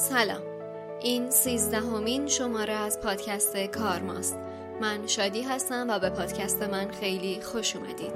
سلام. این سیزدهمین شماره از پادکست کارماست من شادی هستم و به پادکست من خیلی خوش اومدید.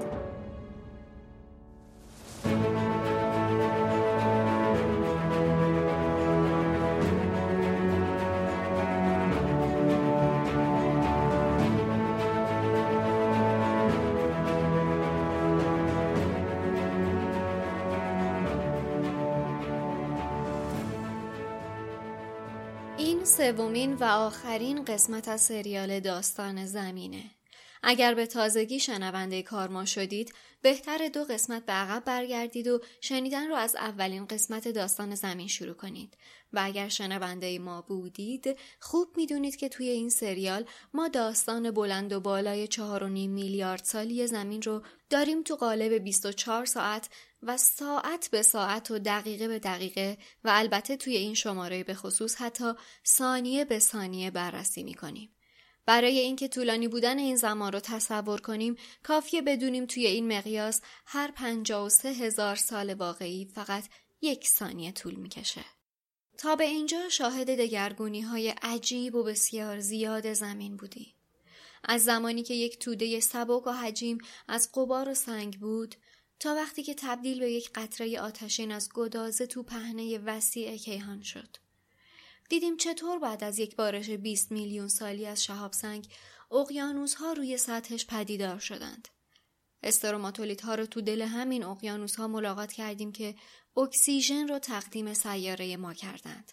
سومین و آخرین قسمت از سریال داستان زمینه. اگر به تازگی شنونده کارما شدید بهتر دو قسمت به عقب برگردید و شنیدن رو از اولین قسمت داستان زمین شروع کنید و اگر شنونده ما بودید خوب می‌دونید که توی این سریال ما داستان بلند و بالای 4.5 میلیارد سالی زمین رو داریم تو قالب 24 ساعت و ساعت به ساعت و دقیقه به دقیقه و البته توی این شماره به خصوص حتی ثانیه به ثانیه بررسی می کنیم. برای اینکه طولانی بودن این زمان رو تصور کنیم کافیه بدونیم توی این مقیاس هر سه هزار سال واقعی فقط یک ثانیه طول می‌کشه. تا به اینجا شاهد دگرگونی های عجیب و بسیار زیاد زمین بودیم. از زمانی که یک توده سبک و حجیم از قبار و سنگ بود تا وقتی که تبدیل به یک قطره آتشین از گدازه تو پهنه وسیع کیهان شد. دیدیم چطور بعد از یک بارش 20 میلیون سالی از شهاب سنگ اقیانوس ها روی سطحش پدیدار شدند. استروماتولیت ها رو تو دل همین اقیانوس ها ملاقات کردیم که اکسیژن رو تقدیم سیاره ما کردند.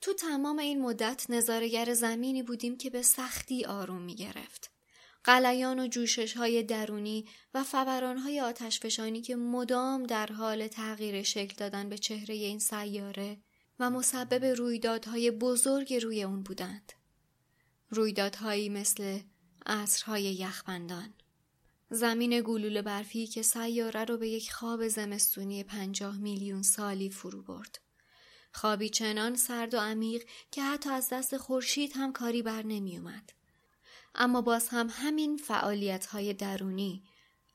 تو تمام این مدت نظارگر زمینی بودیم که به سختی آروم می گرفت. قلیان و جوشش های درونی و فوران های آتشفشانی که مدام در حال تغییر شکل دادن به چهره این سیاره و مسبب رویدادهای بزرگ روی اون بودند. رویدادهایی مثل عصرهای یخبندان. زمین گلوله برفی که سیاره رو به یک خواب زمستونی پنجاه میلیون سالی فرو برد. خوابی چنان سرد و عمیق که حتی از دست خورشید هم کاری بر نمی اومد. اما باز هم همین فعالیت های درونی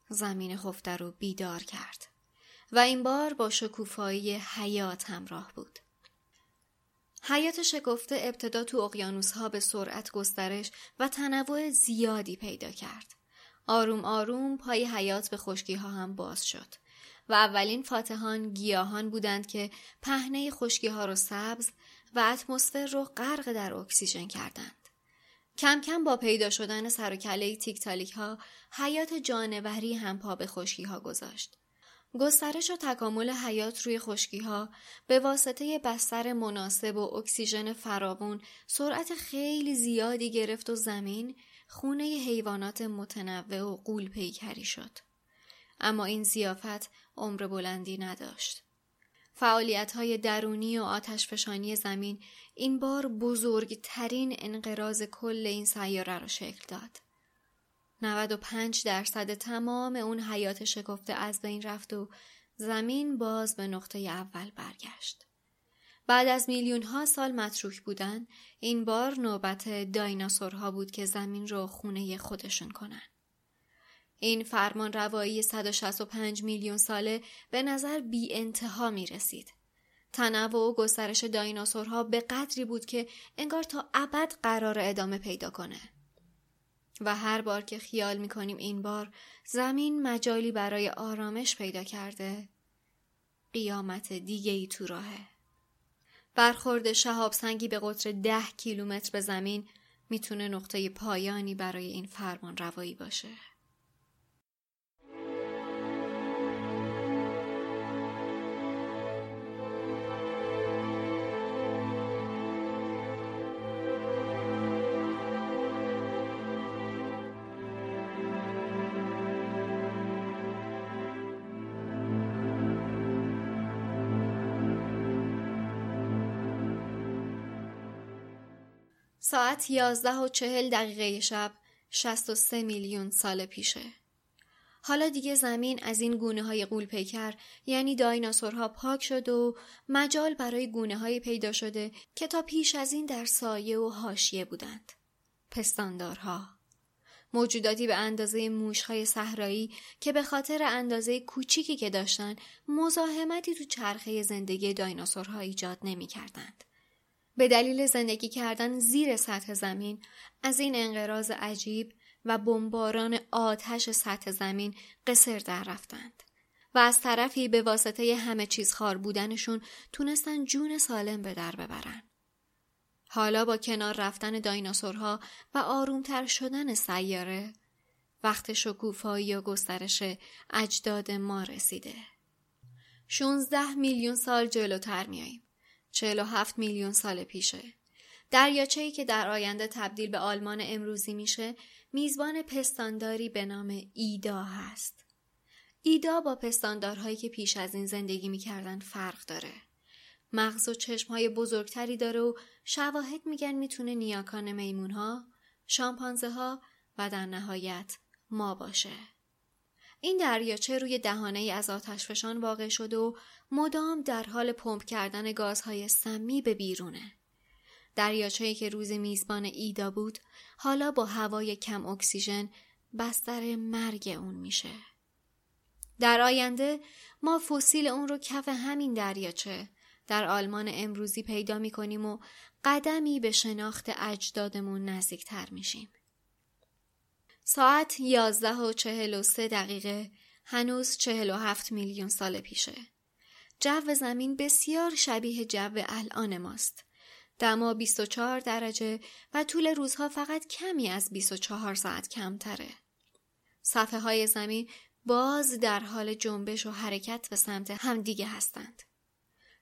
زمین خفته رو بیدار کرد و این بار با شکوفایی حیات همراه بود. حیات شکفته ابتدا تو اقیانوس ها به سرعت گسترش و تنوع زیادی پیدا کرد. آروم آروم پای حیات به خشکی ها هم باز شد و اولین فاتحان گیاهان بودند که پهنه خشکی ها رو سبز و اتمسفر رو غرق در اکسیژن کردند. کم کم با پیدا شدن سر و کله تیک ها حیات جانوری هم پا به خشکی ها گذاشت. گسترش و تکامل حیات روی خشکی ها به واسطه بستر مناسب و اکسیژن فراوون سرعت خیلی زیادی گرفت و زمین خونه حیوانات متنوع و قول پیکری شد. اما این زیافت عمر بلندی نداشت. فعالیت های درونی و آتشفشانی زمین این بار بزرگترین انقراض کل این سیاره را شکل داد. 95 درصد تمام اون حیات شکفته از بین رفت و زمین باز به نقطه اول برگشت. بعد از میلیون ها سال متروک بودن این بار نوبت دایناسورها بود که زمین رو خونه خودشون کنن. این فرمان روایی 165 میلیون ساله به نظر بی انتها می رسید. تنوع و گسترش دایناسورها به قدری بود که انگار تا ابد قرار ادامه پیدا کنه. و هر بار که خیال می کنیم این بار زمین مجالی برای آرامش پیدا کرده قیامت دیگه ای تو راهه. برخورد شهاب سنگی به قطر ده کیلومتر به زمین می‌تونه نقطه پایانی برای این فرمان روایی باشه. ساعت یازده و چهل دقیقه شب شست و سه میلیون سال پیشه. حالا دیگه زمین از این گونه های قول پیکر یعنی دایناسورها پاک شد و مجال برای گونه های پیدا شده که تا پیش از این در سایه و حاشیه بودند. پستاندارها موجوداتی به اندازه موشهای صحرایی که به خاطر اندازه کوچیکی که داشتن مزاحمتی تو چرخه زندگی دایناسورها ایجاد نمی‌کردند. به دلیل زندگی کردن زیر سطح زمین از این انقراض عجیب و بمباران آتش سطح زمین قصر در رفتند و از طرفی به واسطه همه چیز خار بودنشون تونستن جون سالم به در ببرن. حالا با کنار رفتن دایناسورها و آرومتر شدن سیاره وقت شکوفایی و گسترش اجداد ما رسیده. 16 میلیون سال جلوتر میاییم. 47 میلیون سال پیشه. دریاچه‌ای که در آینده تبدیل به آلمان امروزی میشه میزبان پستانداری به نام ایدا هست. ایدا با پستاندارهایی که پیش از این زندگی می‌کردن فرق داره. مغز و چشمهای بزرگتری داره و شواهد میگن می‌تونه نیاکان میمونها، شامپانزه ها و در نهایت ما باشه. این دریاچه روی دهانه ای از آتشفشان واقع شده و مدام در حال پمپ کردن گازهای سمی به بیرونه. دریاچه‌ای که روز میزبان ایدا بود حالا با هوای کم اکسیژن بستر مرگ اون میشه. در آینده ما فسیل اون رو کف همین دریاچه در آلمان امروزی پیدا می‌کنیم و قدمی به شناخت اجدادمون نزدیکتر میشیم. ساعت یازده و چهل و سه دقیقه هنوز چهل و هفت میلیون سال پیشه. جو زمین بسیار شبیه جو الان ماست. دما 24 درجه و طول روزها فقط کمی از 24 ساعت کمتره. صفحه های زمین باز در حال جنبش و حرکت به سمت همدیگه هستند.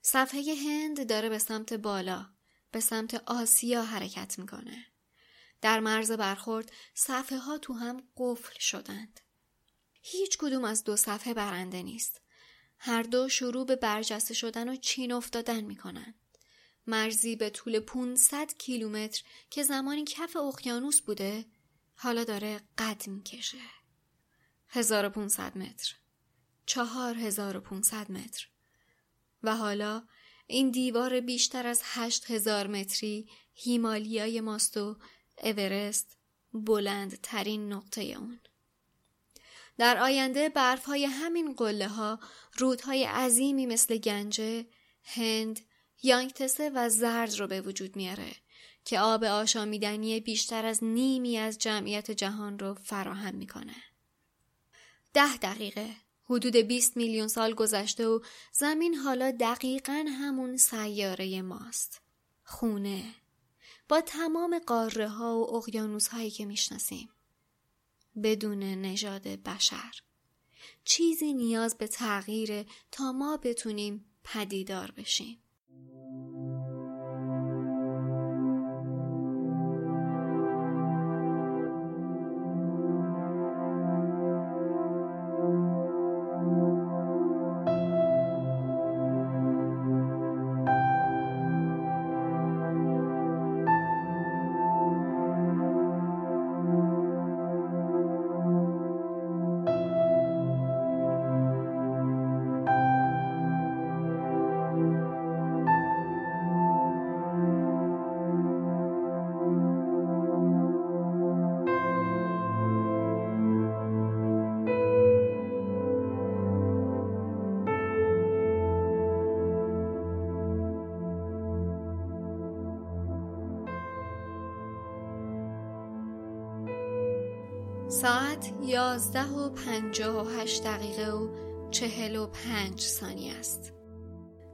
صفحه هند داره به سمت بالا، به سمت آسیا حرکت می‌کنه. در مرز برخورد صفحه ها تو هم قفل شدند. هیچ کدوم از دو صفحه برنده نیست. هر دو شروع به برجسته شدن و چین افتادن می‌کنن. مرزی به طول 500 کیلومتر که زمانی کف اقیانوس بوده حالا داره قد می‌کشه. 1500 متر. 4500 متر. و حالا این دیوار بیشتر از 8000 متری هیمالیای ماست و اورست بلند ترین نقطه اون. در آینده برف های همین قله ها رودهای عظیمی مثل گنجه، هند، یانگتسه و زرد رو به وجود میاره که آب آشامیدنی بیشتر از نیمی از جمعیت جهان رو فراهم می‌کنه. ده دقیقه حدود 20 میلیون سال گذشته و زمین حالا دقیقا همون سیاره ماست. خونه. با تمام قاره ها و اقیانوس هایی که می‌شناسیم. بدون نژاد بشر. چیزی نیاز به تغییر تا ما بتونیم پدیدار بشیم. ساعت یازده و پنجاه و هشت دقیقه و چهل و پنج ثانیه است.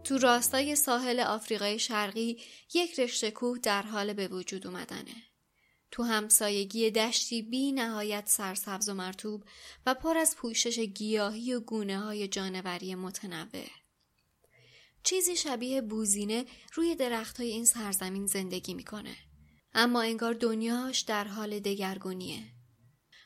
تو راستای ساحل آفریقای شرقی یک رشته کوه در حال به وجود اومدنه. تو همسایگی دشتی بی نهایت سرسبز و مرتوب و پر از پوشش گیاهی و گونه های جانوری متنوع. چیزی شبیه بوزینه روی درخت های این سرزمین زندگی می‌کنه. اما انگار دنیاش در حال دگرگونیه.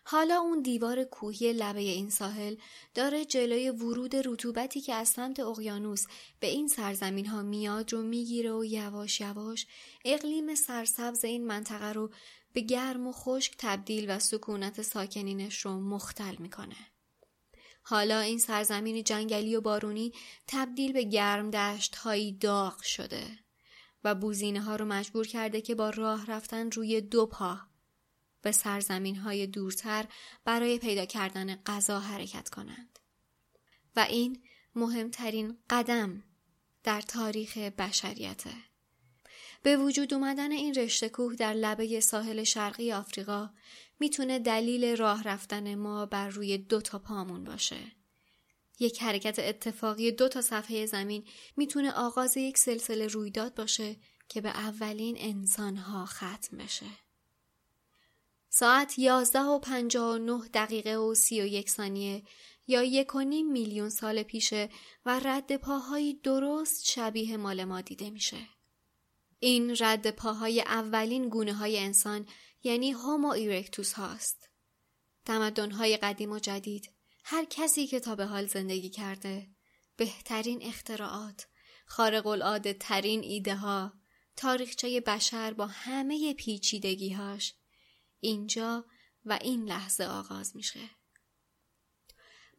حالا اون دیوار کوهی لبه این ساحل داره جلوی ورود رطوبتی که از سمت اقیانوس به این سرزمین ها میاد رو می‌گیره و یواش یواش اقلیم سرسبز این منطقه رو به گرم و خشک تبدیل و سکونت ساکنینش رو مختل می‌کنه. حالا این سرزمین جنگلی و بارونی تبدیل به گرم دشت هایی داغ شده و بوزینه ها رو مجبور کرده که با راه رفتن روی دو پا به سرزمین های دورتر برای پیدا کردن غذا حرکت کنند. و این مهمترین قدم در تاریخ بشریته. به وجود اومدن این رشته کوه در لبه ساحل شرقی آفریقا می‌تونه دلیل راه رفتن ما بر روی دو تا پامون باشه. یک حرکت اتفاقی دو تا صفحه زمین می‌تونه آغاز یک سلسله رویداد باشه که به اولین انسانها ختم بشه. ساعت یازده و پنجاه و نه دقیقه و سی و یک ثانیه یا یک و نیم میلیون سال پیشه و رد پاهایی درست شبیه مال ما دیده میشه. این رد پاهای اولین گونه های انسان یعنی هومو ایرکتوس هاست. های قدیم و جدید هر کسی که تا به حال زندگی کرده بهترین اختراعات خارق العاده ترین ایده ها تاریخچه بشر با همه پیچیدگی هاش اینجا و این لحظه آغاز میشه.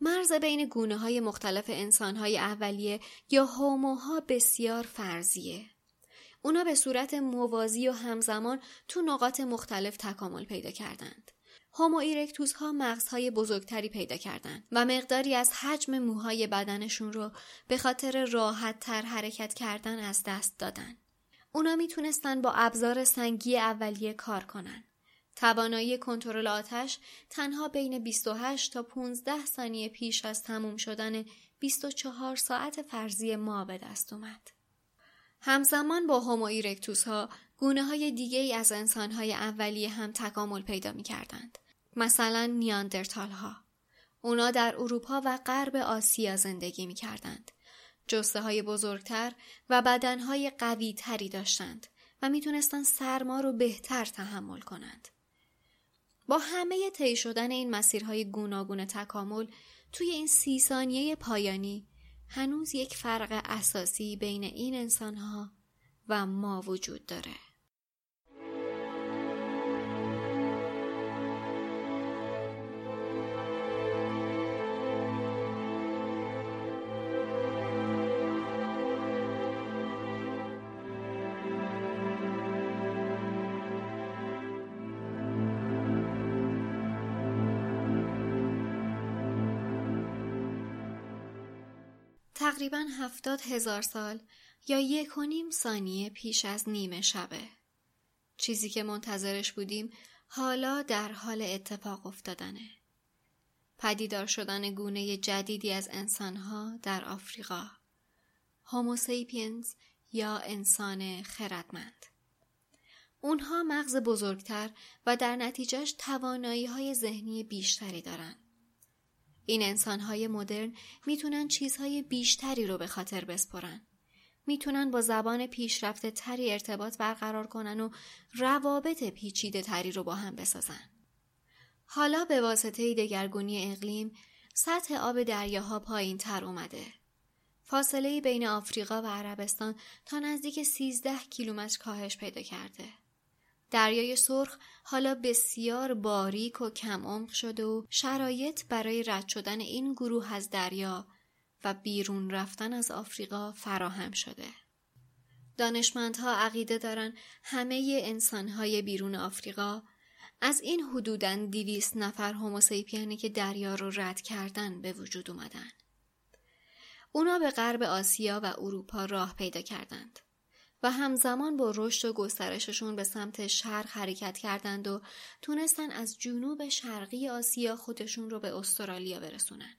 مرز بین گونه های مختلف انسان های اولیه یا هوموها بسیار فرضیه. اونا به صورت موازی و همزمان تو نقاط مختلف تکامل پیدا کردند. هومو ارکتوس ها مغزهای بزرگتری پیدا کردند و مقداری از حجم موهای بدنشون رو به خاطر راحت تر حرکت کردن از دست دادن. اونا می‌تونستن با ابزار سنگی اولیه کار کنن. توانایی کنترل آتش تنها بین 28 تا 15 ثانیه پیش از تموم شدن 24 ساعت فرضی ما به دست اومد. همزمان با هومو ارکتوس ها گونه های دیگه ای از انسان های اولیه هم تکامل پیدا می کردند. مثلا نیاندرتال ها. اونا در اروپا و غرب آسیا زندگی می کردند. جسته های بزرگتر و بدن های قوی تری داشتند و می‌تونستند سرما رو بهتر تحمل کنند. با همه طی شدن این مسیرهای گوناگون تکامل توی این سی ثانیه پایانی هنوز یک فرق اساسی بین این انسانها و ما وجود داره. تقریبا هفتاد هزار سال یا یک و نیم ثانیه پیش از نیمه شبه. چیزی که منتظرش بودیم حالا در حال اتفاق افتادنه. پدیدار شدن گونه جدیدی از انسانها در آفریقا. هوموسیپینز یا انسان خردمند. اونها مغز بزرگتر و در نتیجهش توانایی های ذهنی بیشتری دارند. این انسانهای مدرن می‌تونن چیزهای بیشتری رو به خاطر بسپرن. می‌تونن با زبان پیشرفته تری ارتباط برقرار کنن و روابط پیچیده تری رو با هم بسازن. حالا به واسطه دگرگونی اقلیم سطح آب دریاها پایین تر اومده. فاصله بین آفریقا و عربستان تا نزدیک 13 کیلومتر کاهش پیدا کرده. دریای سرخ حالا بسیار باریک و کم عمق شده و شرایط برای رد شدن این گروه از دریا و بیرون رفتن از آفریقا فراهم شده. دانشمندها عقیده دارن همه انسانهای بیرون آفریقا از این حدوداً دیویست نفر هوموسیپیانی که دریا رو رد کردن به وجود اومدن. اونا به غرب آسیا و اروپا راه پیدا کردند. و همزمان با رشد و گسترششون به سمت شرق حرکت کردند و تونستن از جنوب شرقی آسیا خودشون رو به استرالیا برسونن.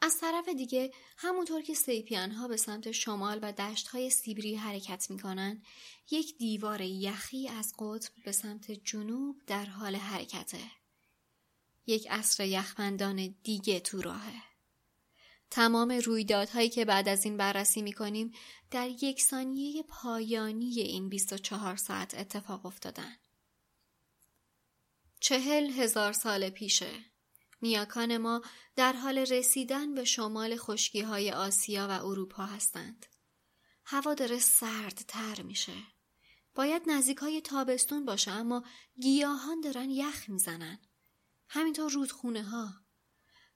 از طرف دیگه همونطور که سیپیان ها به سمت شمال و دشت های سیبری حرکت می‌کنن یک دیوار یخی از قطب به سمت جنوب در حال حرکته. یک عصر یخمندان دیگه تو راهه. تمام رویدادهایی که بعد از این بررسی می کنیم در یک ثانیه پایانی این 24 ساعت اتفاق افتادن. چهل هزار سال پیشه نیاکان ما در حال رسیدن به شمال خشکی های آسیا و اروپا هستند. هوا داره سردتر میشه. باید نزدیک های تابستون باشه اما گیاهان دارن یخ می‌زنن. همینطور رودخونه ها.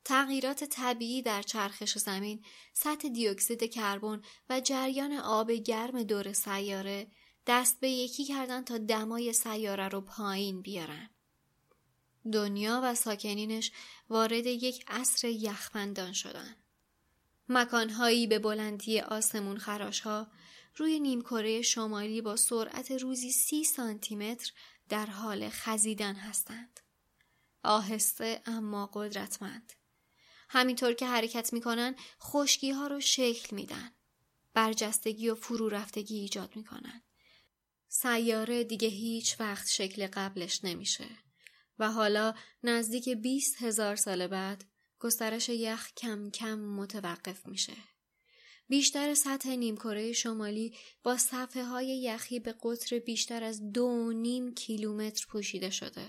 تغییرات طبیعی در چرخش زمین، سطح دیوکسید کربن و جریان آب گرم دور سیاره دست به یکی کردن تا دمای سیاره رو پایین بیارن. دنیا و ساکنینش وارد یک عصر یخبندان شدن. مکانهایی به بلندی آسمون خراشها روی نیمکره شمالی با سرعت روزی سی سانتیمتر در حال خزیدن هستند. آهسته اما قدرتمند. همینطور که حرکت می‌کنن خشکی ها رو شکل میدن. برجستگی و فرو رفتگی ایجاد می‌کنن. سیاره دیگه هیچ وقت شکل قبلش نمیشه و حالا نزدیک 20 هزار سال بعد گسترش یخ کم کم متوقف میشه. بیشتر سطح نیمکره شمالی با صفحه های یخی به قطر بیشتر از دو نیم کیلومتر پوشیده شده.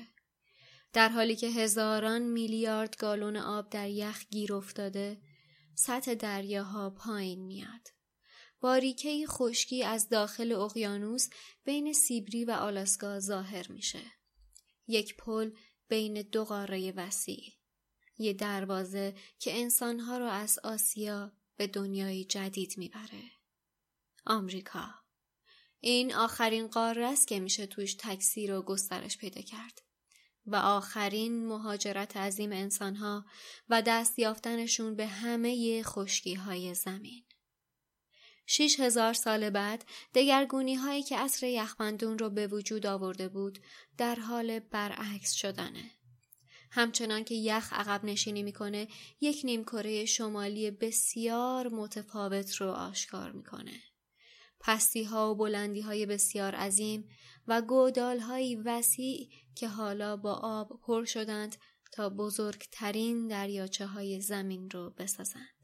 در حالی که هزاران میلیارد گالون آب در یخ گیر افتاده، سطح دریاها پایین میاد. باریکه خشکی از داخل اقیانوس بین سیبری و آلاسکا ظاهر میشه. یک پل بین دو قاره وسیع. یه دروازه که انسانها رو از آسیا به دنیای جدید می‌بره. آمریکا. این آخرین قاره است که میشه توش تکثیر و گسترش پیدا کرد. و آخرین مهاجرت عظیم انسانها و دست یافتنشون به همه خشکی های زمین. شیش هزار سال بعد دگرگونی هایی که عصر یخبندون رو به وجود آورده بود در حال برعکس شدنه. همچنان که یخ عقب نشینی می‌کنه یک نیمکره شمالی بسیار متفاوت رو آشکار می‌کنه. پستی ها و بلندی های بسیار عظیم و گودال های وسیع که حالا با آب پر شدند تا بزرگترین دریاچه های زمین رو بسازند.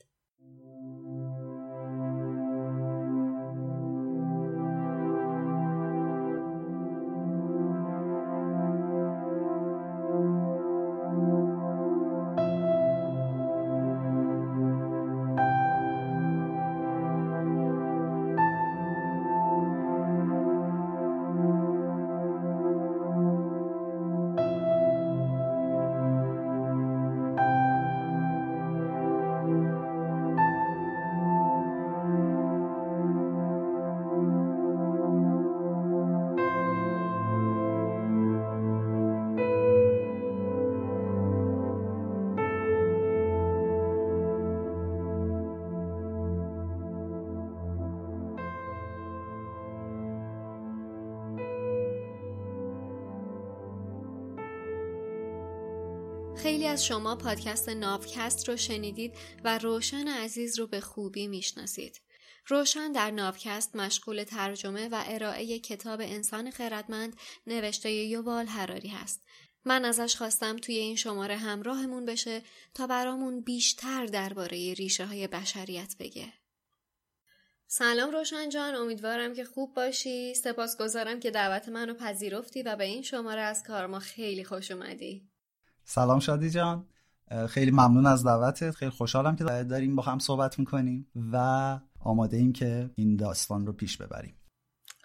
خیلی از شما پادکست ناوکست رو شنیدید و روشن عزیز رو به خوبی می‌شناسید. روشن در ناوکست مشغول ترجمه و ارائه کتاب انسان خردمند نوشته یووال حراری هست. من ازش خواستم توی این شماره همراهمون بشه تا برامون بیشتر درباره ریشه های بشریت بگه. سلام روشن جان امیدوارم که خوب باشی سپاسگزارم که دعوت منو پذیرفتی و به این شماره از کار ما خیلی خوش اومدی سلام شادی جان. خیلی ممنون از دعوتت. خیلی خوشحالم که داریم با هم صحبت می‌کنیم و آماده ایم که این داستان رو پیش ببریم.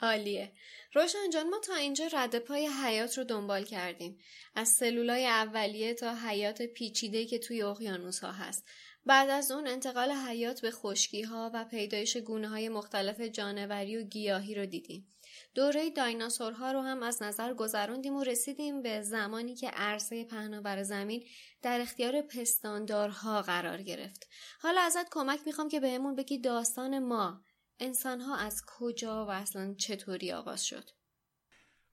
عالیه. روشن جان ما تا اینجا رد پای حیات رو دنبال کردیم. از سلولای اولیه تا حیات پیچیده که توی اقیانوس ها هست. بعد از اون انتقال حیات به خشکی ها و پیدایش گونه های مختلف جانوری و گیاهی رو دیدیم. دوره دایناسورها رو هم از نظر گذروندیم و رسیدیم به زمانی که عرصه پهناور زمین در اختیار پستاندارها قرار گرفت. حالا ازت کمک می‌خوام که بهمون بگی داستان ما انسانها از کجا و اصلا چطوری آغاز شد؟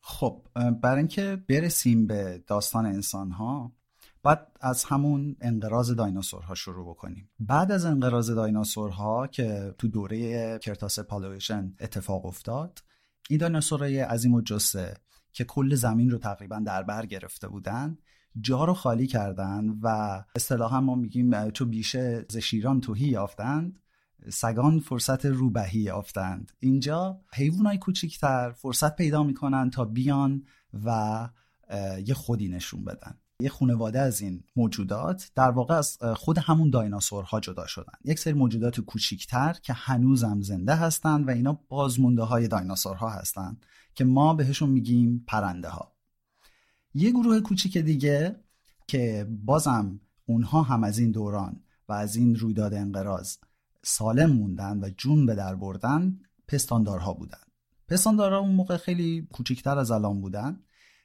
خب برای اینکه برسیم به داستان انسانها باید از همون انقراض دایناسورها شروع بکنیم بعد از انقراض دایناسورها که تو دوره کرتاس پالویشن اتفاق افتاد این دایناسورهای عظیم و جسه که کل زمین رو تقریبا در بر گرفته بودن جا رو خالی کردن و اصطلاحا ما میگیم چو بیشه ز شیران توهی یافتند سگان فرصت روبهی یافتند. اینجا حیوانای کوچیکتر فرصت پیدا می‌کنن تا بیان و یه خودی نشون بدن. یه خانواده از این موجودات در واقع از خود همون دایناسورها جدا شدن. یک سری موجودات کوچیکتر که هنوزم زنده هستند و اینا بازمونده های دایناسورها هستند که ما بهشون میگیم پرنده ها یه گروه کوچیک دیگه که بازم اونها هم از این دوران و از این رویداد انقراض سالم موندن و جون به در بردن پستاندارها بودن. پستاندارا اون موقع خیلی کوچکتر از الان بودن.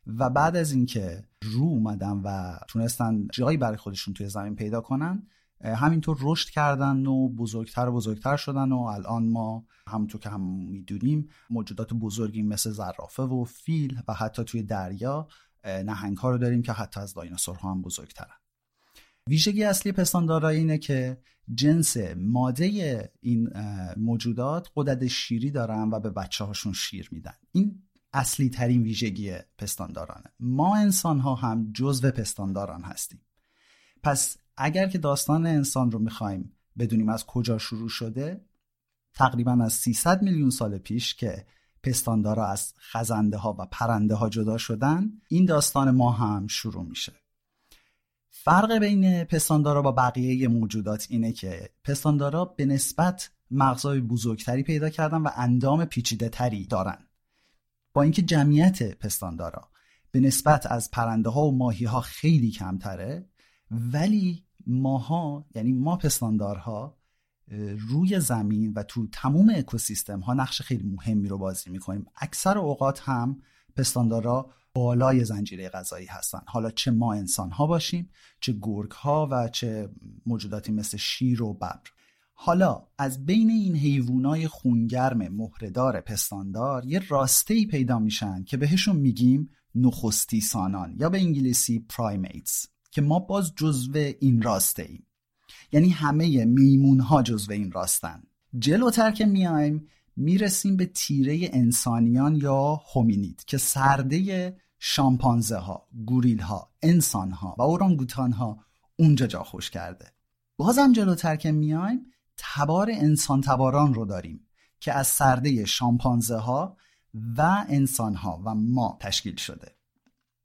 و بعد از اینکه رو اومدن و تونستن جایی برای خودشون توی زمین پیدا کنن همینطور رشد کردن و بزرگتر و بزرگتر شدن و الان ما همونطور که هم می‌دونیم موجودات بزرگی مثل زرافه و فیل و حتی توی دریا نهنگ ها رو داریم که حتی از دایناسورها هم بزرگترن. ویژگی اصلی پستاندارا اینه که جنس ماده این موجودات قدرت شیری دارن و به بچه هاشون شیر میدن. این اصلی ترین ویژگی پستاندارانه. ما انسان ها هم جزو پستانداران هستیم. پس اگر که داستان انسان رو می‌خوایم بدونیم از کجا شروع شده تقریبا از 300 میلیون سال پیش که پستاندارا از خزنده ها و پرنده ها جدا شدن این داستان ما هم شروع میشه. فرق بین پستاندارا با بقیه موجودات اینه که پستاندارا به نسبت مغزای بزرگتری پیدا کردن و اندام پیچیده تری دارن. با اینکه جمعیت پستاندارا به نسبت از پرنده ها و ماهی ها خیلی کمتره ولی ماها یعنی ما پستاندارها روی زمین و تو تموم اکوسیستم ها نقش خیلی مهمی رو بازی می‌کنیم. اکثر اوقات هم پستاندارا بالای زنجیره غذایی هستن. حالا چه ما انسان ها باشیم چه گرگ ها و چه موجوداتی مثل شیر و ببر. حالا از بین این حیوانای خونگرم مهردار پستاندار یه راسته ای پیدا میشن که بهشون میگیم نخستی سانان یا به انگلیسی پرایمیتس که ما باز جزو این راسته ایم یعنی همه میمون ها جزو این راستن جلوتر که میایم می‌رسیم به تیره انسانیان یا هومینید که سرده شامپانزه ها، گوریل ها، انسان ها و اورانگوتان ها اونجا جا خوش کرده. بازم جلوتر که میایم تبار انسان تباران رو داریم که از سرده شامپانزه ها و انسان ها و ما تشکیل شده.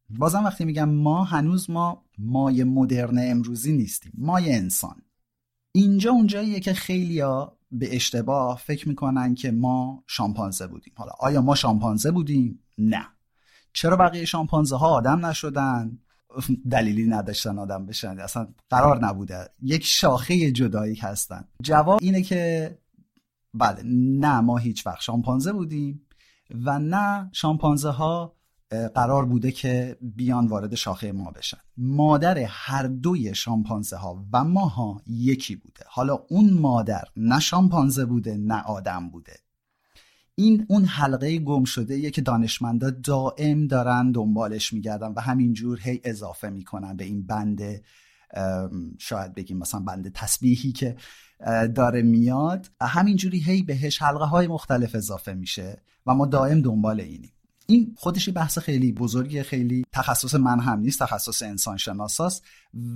بازم وقتی میگم ما هنوز ما مای مدرن امروزی نیستیم مای انسان. اینجا اونجاییه که خیلیا به اشتباه فکر می‌کنن که ما شامپانزه بودیم. حالا آیا ما شامپانزه بودیم؟ نه. چرا بقیه شامپانزه ها آدم نشدن؟ دلیلی نداشتن آدم بشن. اصلا قرار نبوده. یک شاخه جدایی هستن. جواب اینه که بله نه ما هیچ وقت شامپانزه بودیم و نه شامپانزه ها قرار بوده که بیان وارد شاخه ما بشن. مادر هر دوی شامپانزه ها و ماها یکی بوده. حالا اون مادر نه شامپانزه بوده نه آدم بوده. این اون حلقه گم شده که دانشمندا دائم دارن دنبالش میگردن و همینجور هی اضافه می‌کنن به این بند شاید بگیم مثلا بند تسبیحی که داره میاد. همینجوری هی بهش حلقه های مختلف اضافه میشه و ما دائم دنبال اینیم. این خودش بحث خیلی بزرگی خیلی تخصص من هم نیست تخصص انسان شناساست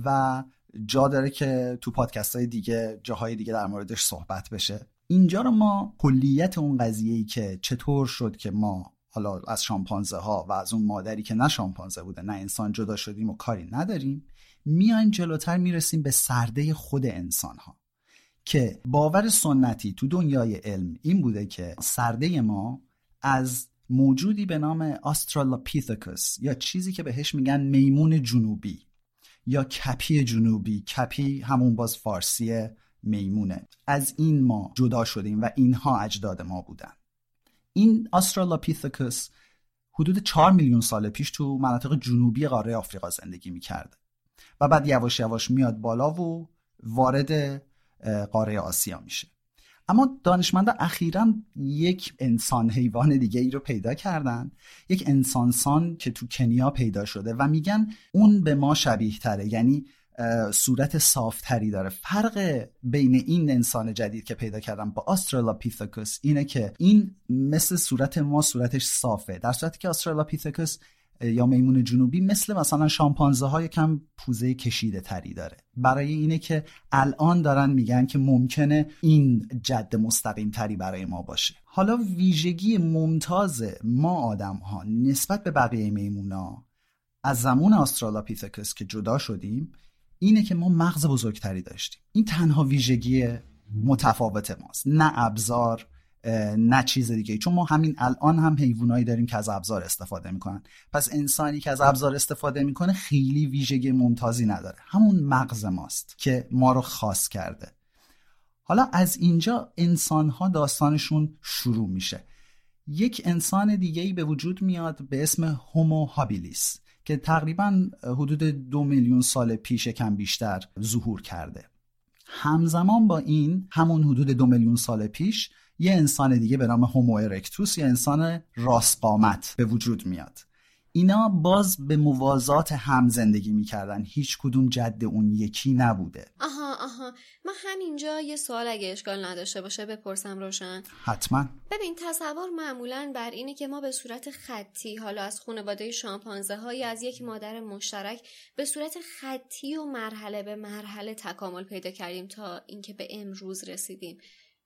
و جا داره که تو پادکست های دیگه جاهای دیگه در موردش صحبت بشه. اینجا رو ما کلیت اون قضیه ای که چطور شد که ما حالا از شامپانزه ها و از اون مادری که نه شامپانزه بوده نه انسان جدا شدیم و کاری نداریم میایم جلوتر می‌رسیم به سرده خود انسان ها که باور سنتی تو دنیای علم این بوده که سرده ما از موجودی به نام Australopithecus یا چیزی که بهش میگن میمون جنوبی یا کپی جنوبی. کپی همون باز فارسی میمونه. از این ما جدا شدیم و اینها اجداد ما بودن. این آسترالوپیثکوس حدود 4 میلیون سال پیش تو مناطق جنوبی قاره آفریقا زندگی می‌کرده و بعد یواش یواش میاد بالا و وارد قاره آسیا میشه. اما دانشمندا اخیرا یک انسان حیوان دیگه ای رو پیدا کردن. یک انسانسان که تو کنیا پیدا شده و میگن اون به ما شبیه تره. یعنی صورت صافتری داره. فرق بین این انسان جدید که پیدا کردم با Australopithecus اینه که این مثل صورت ما صورتش صافه. در صورتی که Australopithecus یا میمون جنوبی مثل مثلا شامپانزه کم پوزه کشیده تری داره. برای اینه که الان دارن میگن که ممکنه این جد مستقیم تری برای ما باشه. حالا ویژگی ممتاز ما آدم ها نسبت به بقیه میمونا از زمان آسترالوپیثکوس که جدا شدیم اینه که ما مغز بزرگتری داشتیم. این تنها ویژگی متفاوت ماست. نه ابزار نه چیز دیگه. چون ما همین الان هم حیوانایی داریم که از ابزار استفاده می‌کنن. پس انسانی که از ابزار استفاده می‌کنه خیلی ویژگی ممتازی نداره. همون مغز ماست که ما رو خاص کرده. حالا از اینجا انسان ها داستانشون شروع میشه. یک انسان دیگه ای به وجود میاد به اسم هومو هابیلیس. که تقریبا حدود دو میلیون سال پیش کم بیشتر ظهور کرده. همزمان با این همون حدود دو میلیون سال پیش یه انسان دیگه به نام هومو ارکتوس یه انسان راست به وجود میاد. اینا باز به موازات هم زندگی می‌کردن. هیچ کدوم جد اون یکی نبوده. آها آها. من همینجا یه سوال اگه اشکال نداشته باشه بپرسم روشن. حتما. ببین تصور معمولا بر اینه که ما به صورت خطی حالا از خانواده شامپانزه های از یک مادر مشترک به صورت خطی و مرحله به مرحله تکامل پیدا کردیم تا اینکه به امروز رسیدیم.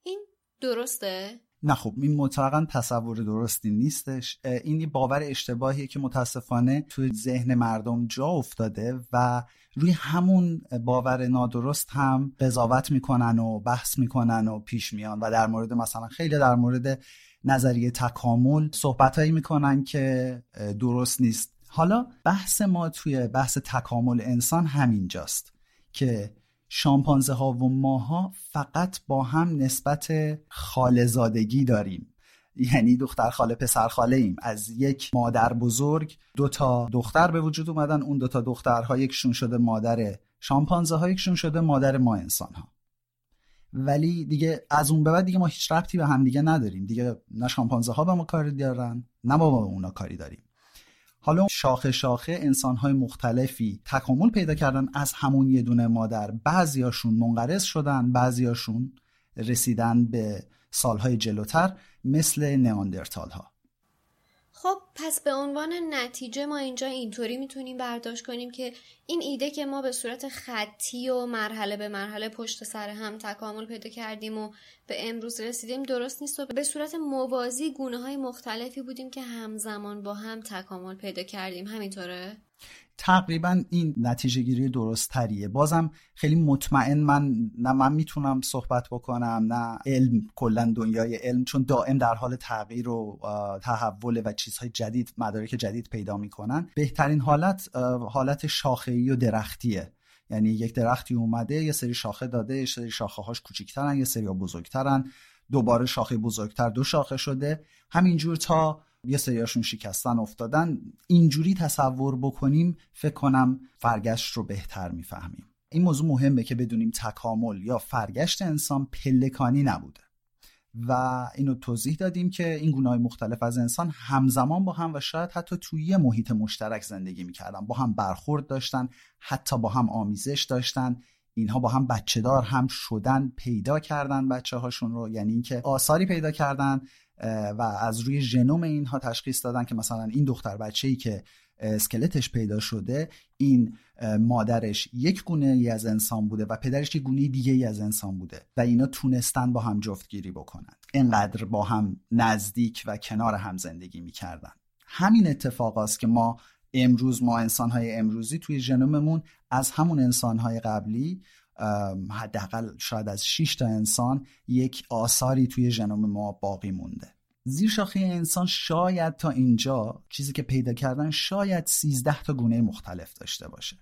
این درسته؟ نه خب این مطلقا تصور درستی نیستش. این باور اشتباهیه که متاسفانه توی ذهن مردم جا افتاده و روی همون باور نادرست هم قضاوت می‌کنن و بحث می‌کنن و پیش میان و در مورد مثلا خیلی در مورد نظریه تکامل صحبتهایی می‌کنن که درست نیست. حالا بحث ما توی بحث تکامل انسان همینجاست که شامپانزه ها و ماها فقط با هم نسبت خالزادگی داریم. یعنی دختر خاله پسر خاله ایم. از یک مادر بزرگ دو تا دختر به وجود اومدن اون دو تا دخترها یکشون شده مادر شامپانزه ها یکشون شده مادر ما انسان ها ولی دیگه از اون به بعد دیگه ما هیچ ربطی به هم دیگه نداریم. دیگه نه شامپانزه ها به ما کاری دارن نه ما با اونا کاری داریم. حالا شاخه شاخه انسانهای مختلفی تکامل پیدا کردن از همون یه دونه مادر. بعضیاشون منقرض شدن بعضیاشون رسیدن به سالهای جلوتر مثل نئاندرتال ها خب پس به عنوان نتیجه ما اینجا اینطوری می‌تونیم برداشت کنیم که این ایده که ما به صورت خطی و مرحله به مرحله پشت سر هم تکامل پیدا کردیم و به امروز رسیدیم درست نیست و به صورت موازی گونه های مختلفی بودیم که همزمان با هم تکامل پیدا کردیم همینطوره؟ تقریبا این نتیجه گیری درست تریه بازم خیلی مطمئن من نه من می‌تونم صحبت بکنم نه علم کلا دنیای علم چون دائم در حال تغییر و تحول و چیزهای جدید مدارک جدید پیدا می‌کنن. بهترین حالت حالت شاخه‌ای و درختیه. یعنی یک درختی اومده یه سری شاخه داده یه سری شاخه هاش کوچیکترن یه سری ها بزرگترن. دوباره شاخه بزرگتر دو شاخه شده. همینجور تا یه سریاشون شکستن افتادن. اینجوری تصور بکنیم فکر کنم فرگشت رو بهتر می‌فهمیم. این موضوع مهمه که بدونیم تکامل یا فرگشت انسان پلکانی نبوده. و اینو توضیح دادیم که این های مختلف از انسان همزمان با هم و شاید حتی توی یه محیط مشترک زندگی می‌کردن. با هم برخورد داشتن حتی با هم آمیزش داشتن. اینها با هم بچه دار هم شدن پیدا کردن بچه هاشون رو. یعنی اینکه آثاری پیدا کردن و از روی ژنوم اینها تشخیص دادن که مثلا این دختر بچه ای که اسکلتش پیدا شده این مادرش یک گونه ای از انسان بوده و پدرش یک گونه دیگه ای از انسان بوده و اینا تونستن با هم جفتگیری بکنن. اینقدر با هم نزدیک و کنار هم زندگی می‌کردن. همین اتفاق است که ما امروز ما انسانهای امروزی توی ژنوممون از همون انسانهای قبلی حداقل شاید از 6 تا انسان یک آثاری توی ژنوم ما باقی مونده. زیر شاخه انسان شاید تا اینجا چیزی که پیدا کردن شاید 13 تا گونه مختلف داشته باشه.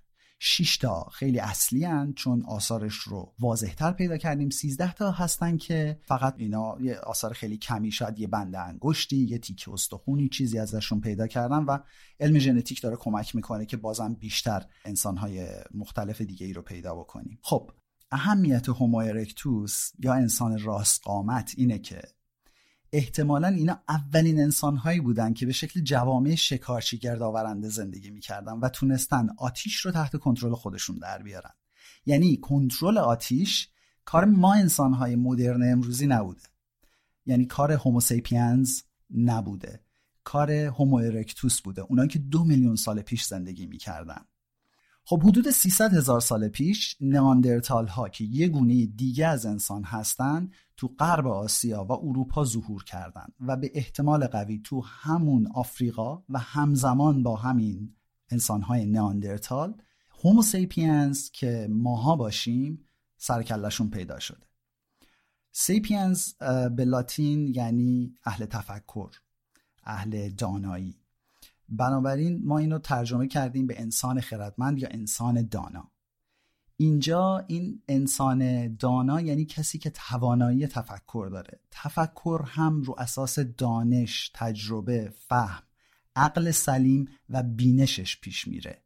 6 تا خیلی اصلی هن چون آثارش رو واضحتر پیدا کردیم. 13 تا هستن که فقط اینا یه آثار خیلی کمی شاید یه بند انگشتی یه تیکه استخونی چیزی ازشون پیدا کردن و علم ژنتیک داره کمک می‌کنه که بازم بیشتر انسانهای مختلف دیگه ای رو پیدا بکنیم. خب اهمیت هومو یا انسان راست قامت اینه که احتمالا اینا اولین انسانهایی بودن که به شکل جوامع شکارچی گردآورنده زندگی می‌کردن و تونستن آتیش رو تحت کنترل خودشون در بیارن. یعنی کنترل آتیش کار ما انسانهای مدرن امروزی نبوده. یعنی کار هوموسیپینز نبوده. کار هومو ارکتوس بوده. اونایی که دو میلیون سال پیش زندگی می‌کردن. خب حدود 300 هزار سال پیش نئاندرتال ها که یه گونه دیگه از انسان هستن تو غرب آسیا و اروپا ظهور کردند و به احتمال قوی تو همون آفریقا و همزمان با همین انسان های نئاندرتال Homo sapiens که ماها باشیم سر و کلشون پیدا شده. sapiens به لاتین یعنی اهل تفکر اهل دانایی. بنابراین ما اینو ترجمه کردیم به انسان خردمند یا انسان دانا. اینجا این انسان دانا یعنی کسی که توانایی تفکر داره. تفکر هم رو اساس دانش تجربه فهم عقل سلیم و بینشش پیش میره.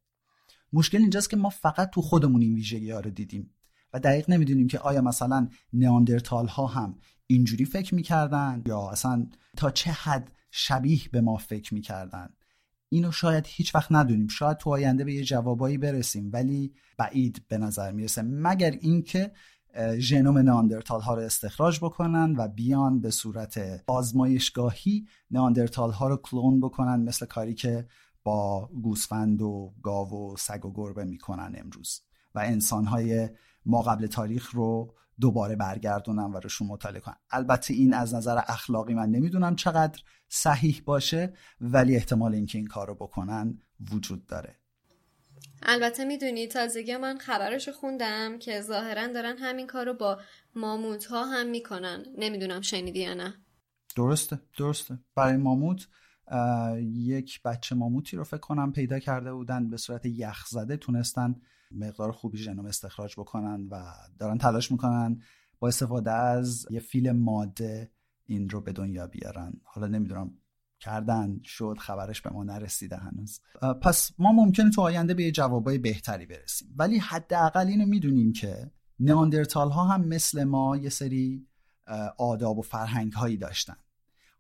مشکل اینجاست که ما فقط تو خودمون این ویژگی رو دیدیم و دقیق نمی‌دونیم که آیا مثلا نیاندرتال ها هم اینجوری فکر می‌کردن یا اصلا تا چه حد شبیه به ما فکر می‌کردن. اینو شاید هیچ وقت ندونیم. شاید تو آینده به یه جوابایی برسیم ولی بعید به نظر می‌رسه. مگر اینکه ژنوم ناندرتال ها رو استخراج بکنن و بیان به صورت آزمایشگاهی ناندرتال ها رو کلون بکنن مثل کاری که با گوسفند و گاو و سگ و گربه می‌کنن امروز. و انسان های ما قبل تاریخ رو دوباره برگردونن و روشون مطالعه کنن البته این از نظر اخلاقی من نمی‌دونم چقدر صحیح باشه ولی احتمال اینکه این کار رو بکنن وجود داره. البته می‌دونی تازگی من خبرش خوندم که ظاهرا دارن همین کار رو با ماموت ها هم می‌کنن. نمی‌دونم شنیدی یا نه. درسته درسته. برای ماموت یک بچه ماموتی رو فکر کنم پیدا کرده بودن به صورت یخ زده تونستن مقدار خوبی ژنوم استخراج بکنن و دارن تلاش می‌کنن با استفاده از یه فیل ماده این رو به دنیا بیارن. حالا نمی‌دونم کردن شد خبرش به ما نرسیده هنوز. پس ما ممکنه تو آینده به یه جوابای بهتری برسیم. ولی حداقل اینو می‌دونیم که نیاندرتال ها هم مثل ما یه سری آداب و فرهنگ هایی داشتن.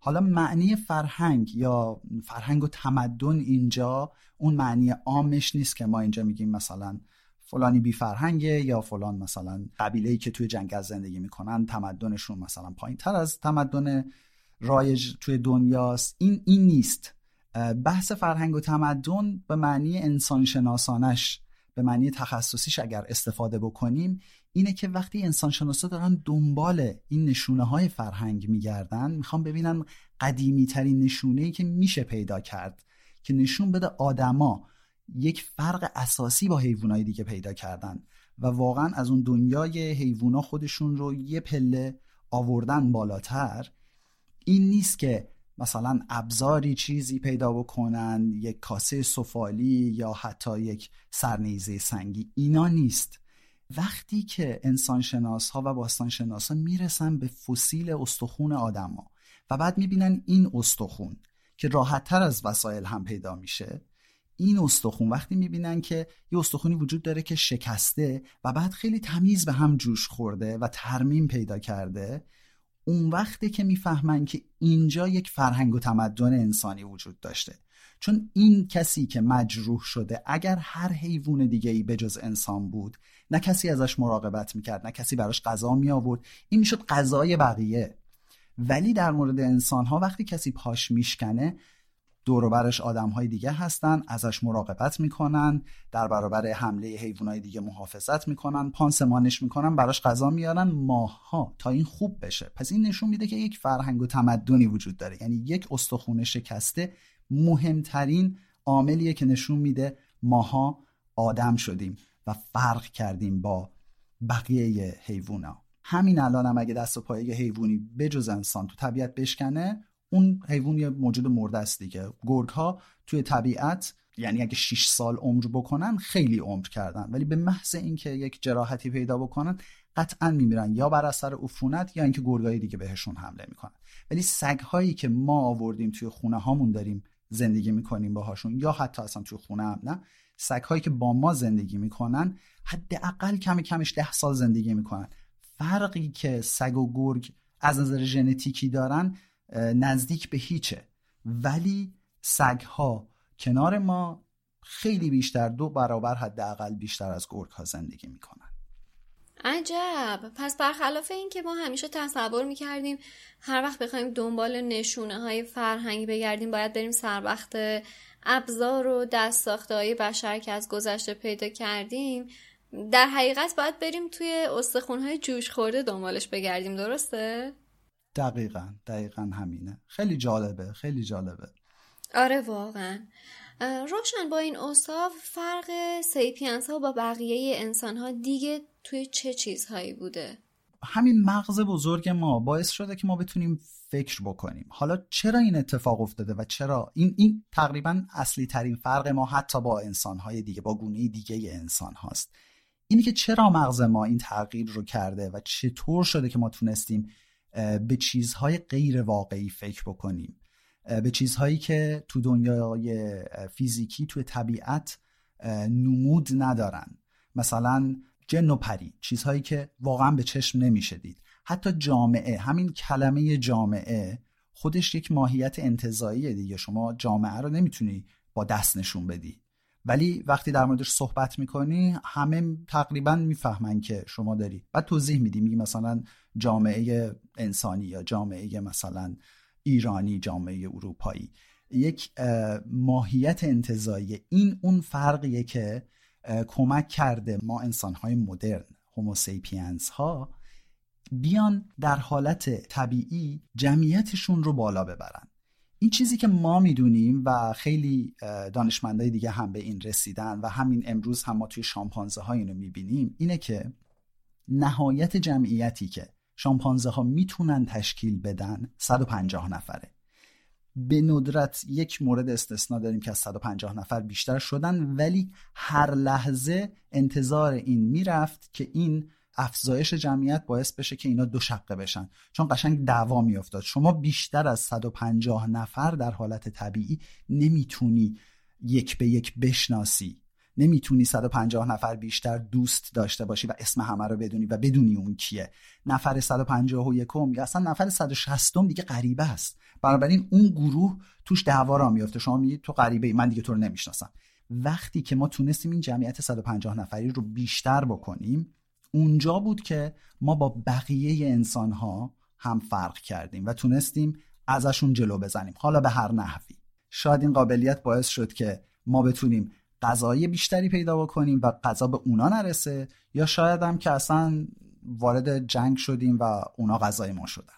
حالا معنی فرهنگ یا فرهنگ و تمدن اینجا اون معنی عامش نیست که ما اینجا میگیم مثلا فلانی بی فرهنگه یا فلان مثلا قبیله که توی جنگل زندگی می‌کنن تمدنشون مثلا پایین تر از تمدن رایج توی دنیاست. این این نیست. بحث فرهنگ و تمدن به معنی انسان شناسانش به معنی تخصصیش اگر استفاده بکنیم اینه که وقتی انسان شناسا دارن دنبال این نشونه های فرهنگ میگردن می‌خوام ببینن قدیمی ترین نشونه ای که میشه پیدا کرد که نشون بده آدما یک فرق اساسی با حیوانات دیگه پیدا کردن و واقعا از اون دنیای حیوونا خودشون رو یه پله آوردن بالاتر. این نیست که مثلا ابزاری چیزی پیدا بکنن یک کاسه سفالی یا حتی یک سرنیزه سنگی. اینا نیست. وقتی که انسان شناس ها و باستان شناس ها می‌رسن به فسیل استخون آدما و بعد می‌بینن این استخون که راحت تر از وسایل هم پیدا میشه این استخون وقتی می‌بینن که یه استخونی وجود داره که شکسته و بعد خیلی تمیز به هم جوش خورده و ترمیم پیدا کرده اون وقتی که می‌فهمن که اینجا یک فرهنگ و تمدن انسانی وجود داشته. چون این کسی که مجروح شده اگر هر حیوان دیگه ای بجز انسان بود نه کسی ازش مراقبت می‌کرد نه کسی براش غذا می آورد این می‌شد غذای بقیه. ولی در مورد انسان ها وقتی کسی پاش میشکنه دور برش آدم های دیگه هستن ازش مراقبت می‌کنن در برابر حمله حیوانات دیگه محافظت می‌کنن پانسمانش می‌کنن براش غذا میارن ماها تا این خوب بشه. پس این نشون میده که یک فرهنگ و تمدنی وجود داره. یعنی یک استخونه شکسته مهمترین عاملیه که نشون میده ماها آدم شدیم و فرق کردیم با بقیه حیوونا. همین الان هم اگه دست و پایه حیوانی بجز انسان تو طبیعت بشکنه اون حیوان یه موجود مرده است دیگه. گرگ ها توی طبیعت یعنی اگه 6 سال عمر بکنن خیلی عمر کردن. ولی به محض اینکه یک جراحتی پیدا بکنن قطعا میمیرن. یا بر اثر عفونت یا اینکه گرگای دیگه بهشون حمله می‌کنن. ولی سگ هایی که ما آوردیم توی خونه هامون داریم زندگی می‌کنیم باهاشون یا حتی اصلا توی خونه هم نه؟ سگ هایی که با ما زندگی می‌کنن حداقل کم کمش ده سال زندگی می‌کنن. فرقی که سگ و گرگ از نظر ژنتیکی دارن نزدیک به هیچه. ولی سگ ها کنار ما خیلی بیشتر دو برابر حداقل بیشتر از گرگ ها زندگی می‌کنن. عجب! پس برخلاف این که ما همیشه تصور می‌کردیم هر وقت بخوایم دنبال نشونه های فرهنگی بگردیم باید بریم سر وقت ابزار و دست ساخته های بشر که از گذشته پیدا کردیم در حقیقت باید بریم توی استخون های جوش خورده دنبالش بگردیم درسته؟ دقیقا دقیقا همینه. خیلی جالبه خیلی جالبه. آره واقعا. روشن با این اوصاف فرق sapiens ها با بقیه انسان ها دیگه توی چه چیزهایی بوده؟ همین مغز بزرگ ما باعث شده که ما بتونیم فکر بکنیم. حالا چرا این اتفاق افتاده و چرا این این تقریبا اصلی ترین فرق ما حتی با انسان های دیگه با گونه دیگه انسان هاست؟ اینی که چرا مغز ما این تغییر رو کرده و چطور شده که ما تونستیم به چیزهای غیر واقعی فکر بکنیم. به چیزهایی که تو دنیای فیزیکی توی طبیعت نمود ندارن. مثلا جن و پری چیزهایی که واقعا به چشم نمیشه دید. حتی جامعه همین کلمه جامعه خودش یک ماهیت انتظاییه دیگه. شما جامعه رو نمی‌تونی با دست نشون بدی. ولی وقتی در موردش صحبت می‌کنی همه تقریبا می‌فهمن که شما داری. بعد توضیح میدی. میگی مثلا جامعه انسانی یا جامعه مثلا ایرانی جامعه اروپایی. یک ماهیت انتظایی. این اون فرقیه که کمک کرده ما انسانهای مدرن هوموسیپینز ها بیان در حالت طبیعی جمعیتشون رو بالا ببرن. این چیزی که ما می‌دونیم و خیلی دانشمندای دیگه هم به این رسیدن و همین امروز هم ما توی شامپانزه ها اینو می‌بینیم اینه که نهایت جمعیتی که شامپانزه ها می‌تونن تشکیل بدن 150 نفره. به ندرت یک مورد استثنا داریم که از 150 نفر بیشتر شدن ولی هر لحظه انتظار این می‌رفت که این افزایش جمعیت باعث بشه که اینا دو شقه بشن. چون قشنگ دعوا میافتاد. شما بیشتر از 150 نفر در حالت طبیعی نمی‌تونی یک به یک بشناسی. نمی‌تونی 150 نفر بیشتر دوست داشته باشی و اسم همه رو بدونی و بدونی اون کیه. نفر 151 یا اصلا نفر 160 دیگه غریبه است. بنابراین اون گروه توش دعوا را میفته شما میگی تو غریبه ای من دیگه تو رو نمی‌شناسم. وقتی که ما تونستیم این جمعیت 150 نفری رو بیشتر بکنیم اونجا بود که ما با بقیه انسان ها هم فرق کردیم و تونستیم ازشون جلو بزنیم. حالا به هر نحوی. شاید این قابلیت باعث شد که ما بتونیم غذای بیشتری پیدا بکنیم و غذا به اونا نرسه یا شاید هم که اصلا وارد جنگ شدیم و اونا غذای ما شدن.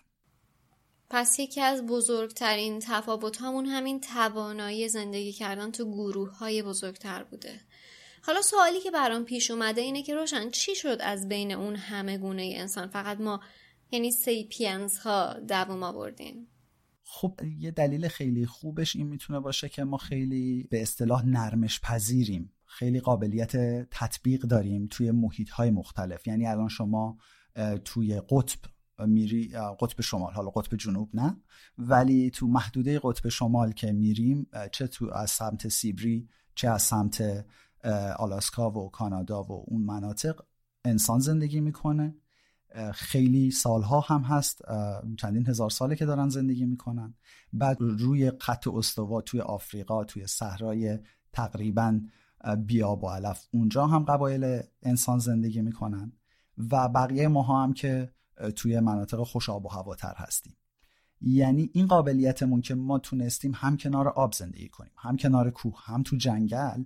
پس یکی از بزرگترین تفاوت همون همین توانایی زندگی کردن تو گروه های بزرگتر بوده. حالا سوالی که برام پیش اومده اینه که روشن چی شد از بین اون همه گونه انسان؟ فقط ما یعنی سیپینز ها دوام آوردیم خب یه دلیل خیلی خوبش این می‌تونه باشه که ما خیلی به اصطلاح نرمش پذیریم. خیلی قابلیت تطبیق داریم توی محیط های مختلف. یعنی الان شما توی قطب میری قطب شمال حالا قطب جنوب نه ولی تو محدوده قطب شمال که میریم چه تو از سمت سیبری چه از سمت آلاسکا و کانادا و اون مناطق انسان زندگی می‌کنه. خیلی سالها هم هست چندین هزار ساله که دارن زندگی می‌کنن. بعد روی خط استوا توی آفریقا توی صحرای تقریبا بیاب و علف اونجا هم قبایل انسان زندگی می‌کنن. و بقیه ماها هم که توی مناطق خوش آب و هواتر هستیم. یعنی این قابلیتمون که ما تونستیم هم کنار آب زندگی کنیم. هم کنار کوه هم تو جنگل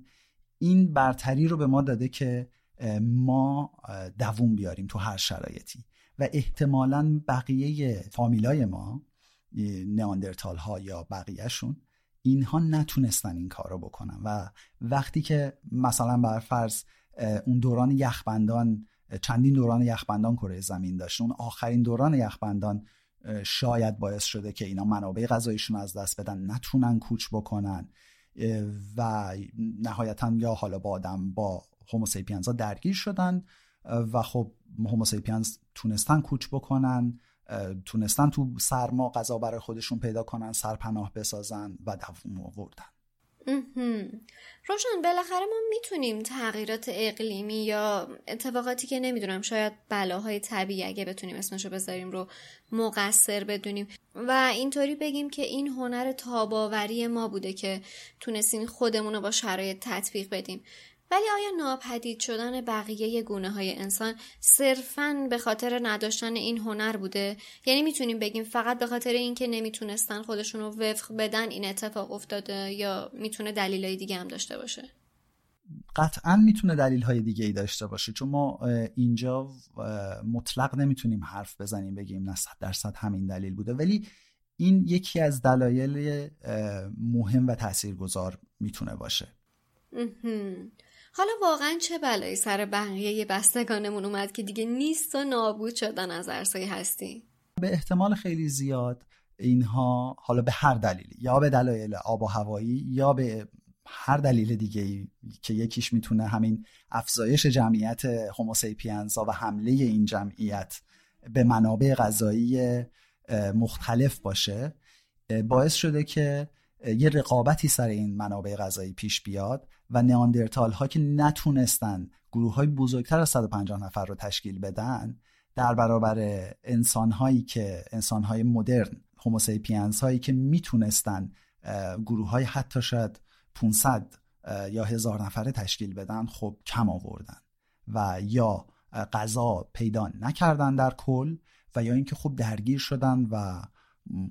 این برتری رو به ما داده که ما دووم بیاریم تو هر شرایطی. و احتمالا بقیه فامیلای ما نیاندرتال ها یا بقیهشون اینها نتونستن این کار رو بکنن. و وقتی که مثلا بر فرض اون دوران یخبندان چندین دوران یخبندان کره زمین داشت اون آخرین دوران یخبندان شاید باعث شده که اینا منابع غذایشون از دست بدن نتونن کوچ بکنن. و نهایتا یا حالا با آدم با هوموسیپینز ها درگیر شدن و خب هوموسیپینز تونستن کوچ بکنن تونستن تو سرما غذا برای خودشون پیدا کنن سرپناه بسازن و دووم آوردن. روشن بالاخره ما می‌تونیم تغییرات اقلیمی یا اتفاقاتی که نمی‌دونم شاید بلاهای طبیعی اگه بتونیم اسمشو بذاریم رو مقصر بدونیم. و اینطوری بگیم که این هنر تاباوری ما بوده که تونستیم خودمون رو با شرایط تطبیق بدیم. ولی آیا ناپدید شدن بقیه گونه های انسان صرفا به خاطر نداشتن این هنر بوده؟ یعنی می‌تونیم بگیم فقط به خاطر اینکه نمی‌تونستن خودشون رو وفق بدن این اتفاق افتاده یا می‌تونه دلیلهای دیگه هم داشته باشه؟ قطعا می‌تونه دلیل های دیگه ای داشته باشه چون ما اینجا مطلق نمی‌تونیم حرف بزنیم بگیم نه صد درصد همین دلیل بوده ولی این یکی از دلایل مهم و تاثیرگذار می‌تونه باشه حالا واقعا چه بلایی سر بقیه بستگانمون اومد که دیگه نیست و نابود شدن از عرصه هستی؟ به احتمال خیلی زیاد اینها حالا به هر دلیلی یا به دلایل آب و هوایی یا به هر دلیل دیگه ای که یکیش می‌تونه همین افزایش جمعیت هوموسیپینزا و حمله این جمعیت به منابع غذایی مختلف باشه باعث شده که یه رقابتی سر این منابع غذایی پیش بیاد و نیاندرتال ها که نتونستن گروه های بزرگتر از 150 نفر رو تشکیل بدن در برابر انسان هایی که انسان های مدرن هوموسیپینز هایی که می‌تونستن گروه های حتی شاید 500 یا هزار نفره تشکیل بدن خب کم آوردن و یا غذا پیدا نکردن در کل و یا اینکه خب درگیر شدن و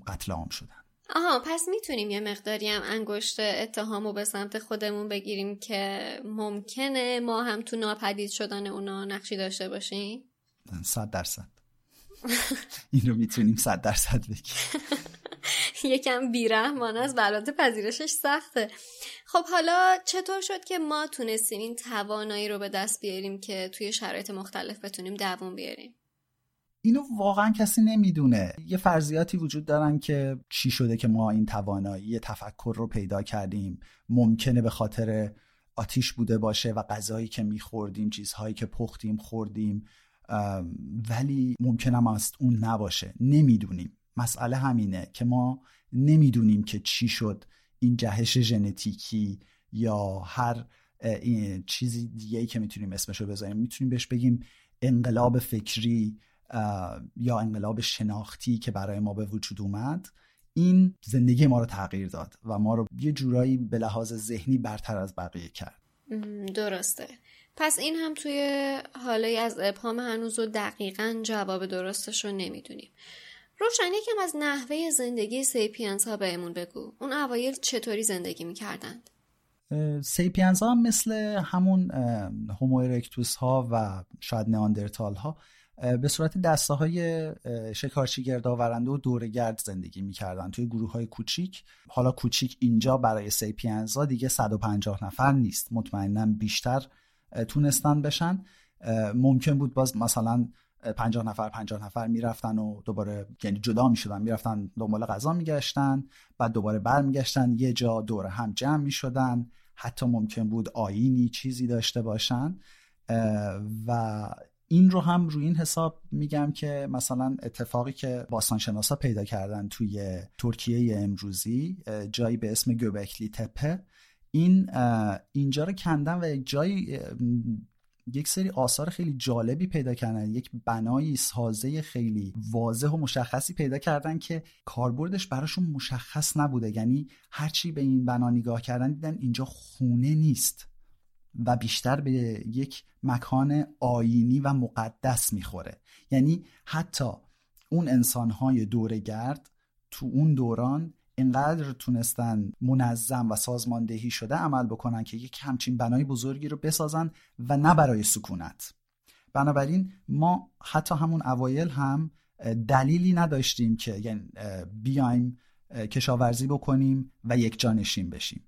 قتل عام شدن. آها پس می‌تونیم یه مقداری هم انگشت اتهامو به سمت خودمون بگیریم که ممکنه ما هم تو ناپدید شدن اونا نقشی داشته باشیم؟ صد درصد. این رو می‌تونیم صد درصد بگیم. یکم بیرحمان است و پذیرشش سخته. خب حالا چطور شد که ما تونستیم این توانایی رو به دست بیاریم که توی شرایط مختلف بتونیم دووم بیاریم؟ اینو واقعا کسی نمی‌دونه. یه فرضیاتی وجود دارن که چی شده که ما این توانایی تفکر رو پیدا کردیم. ممکنه به خاطر آتیش بوده باشه و غذایی که میخوردیم چیزهایی که پختیم خوردیم. ولی ممکنم است اون نباشه. نمی‌دونیم. مسئله همینه که ما نمی‌دونیم که چی شد این جهش ژنتیکی یا هر چیزی دیگه ای که می‌تونیم اسمش رو بذاریم. می‌تونیم بهش بگیم انقلاب فکری یا انقلاب شناختی که برای ما به وجود اومد این زندگی ما رو تغییر داد و ما رو یه جورایی به لحاظ ذهنی برتر از بقیه کرد. درسته. پس این هم توی حاله از ابهام هنوز و دقیقا جواب درستش رو نمی‌دونیم. روشن یکم از نحوه زندگی سیپینز ها بهمون بگو. اون اوایل چطوری زندگی می‌کردند؟ سیپینز ها مثل همون هومو ها و شاید نیاندرتال ها به صورت دسته های شکارچی گردآورنده و دورگرد زندگی می‌کردن. توی گروه های کوچیک حالا کوچیک اینجا برای سیپینزا دیگه 150 نفر نیست. مطمئنا بیشتر تونستن بشن. ممکن بود باز مثلا 50 نفر 50 نفر می‌رفتن و دوباره یعنی جدا می‌شدن. می‌رفتن دنبال غذا میگشتن بعد دوباره برمیگشتن. یه جا دور هم جمع می‌شدن. حتی ممکن بود آینی چیزی داشته باشن. و این رو هم روی این حساب میگم که مثلا اتفاقی که باستانشناسا پیدا کردن توی ترکیه امروزی جایی به اسم گوبکلی تپه این اینجا رو کندن و یک جایی یک سری آثار خیلی جالبی پیدا کردن. یک بنایی سازه خیلی واضح و مشخصی پیدا کردن که کاربردش براشون مشخص نبوده. یعنی هرچی به این بنا نگاه کردن دیدن اینجا خونه نیست. و بیشتر به یک مکان آینی و مقدس می‌خوره. یعنی حتی اون انسانهای دورگرد تو اون دوران اینقدر تونستن منظم و سازماندهی شده عمل بکنن که یک همچین بنای بزرگی رو بسازن و نه برای سکونت. بنابراین ما حتی همون اوایل هم دلیلی نداشتیم که یعنی بیایم کشاورزی بکنیم و یک جانشین بشیم.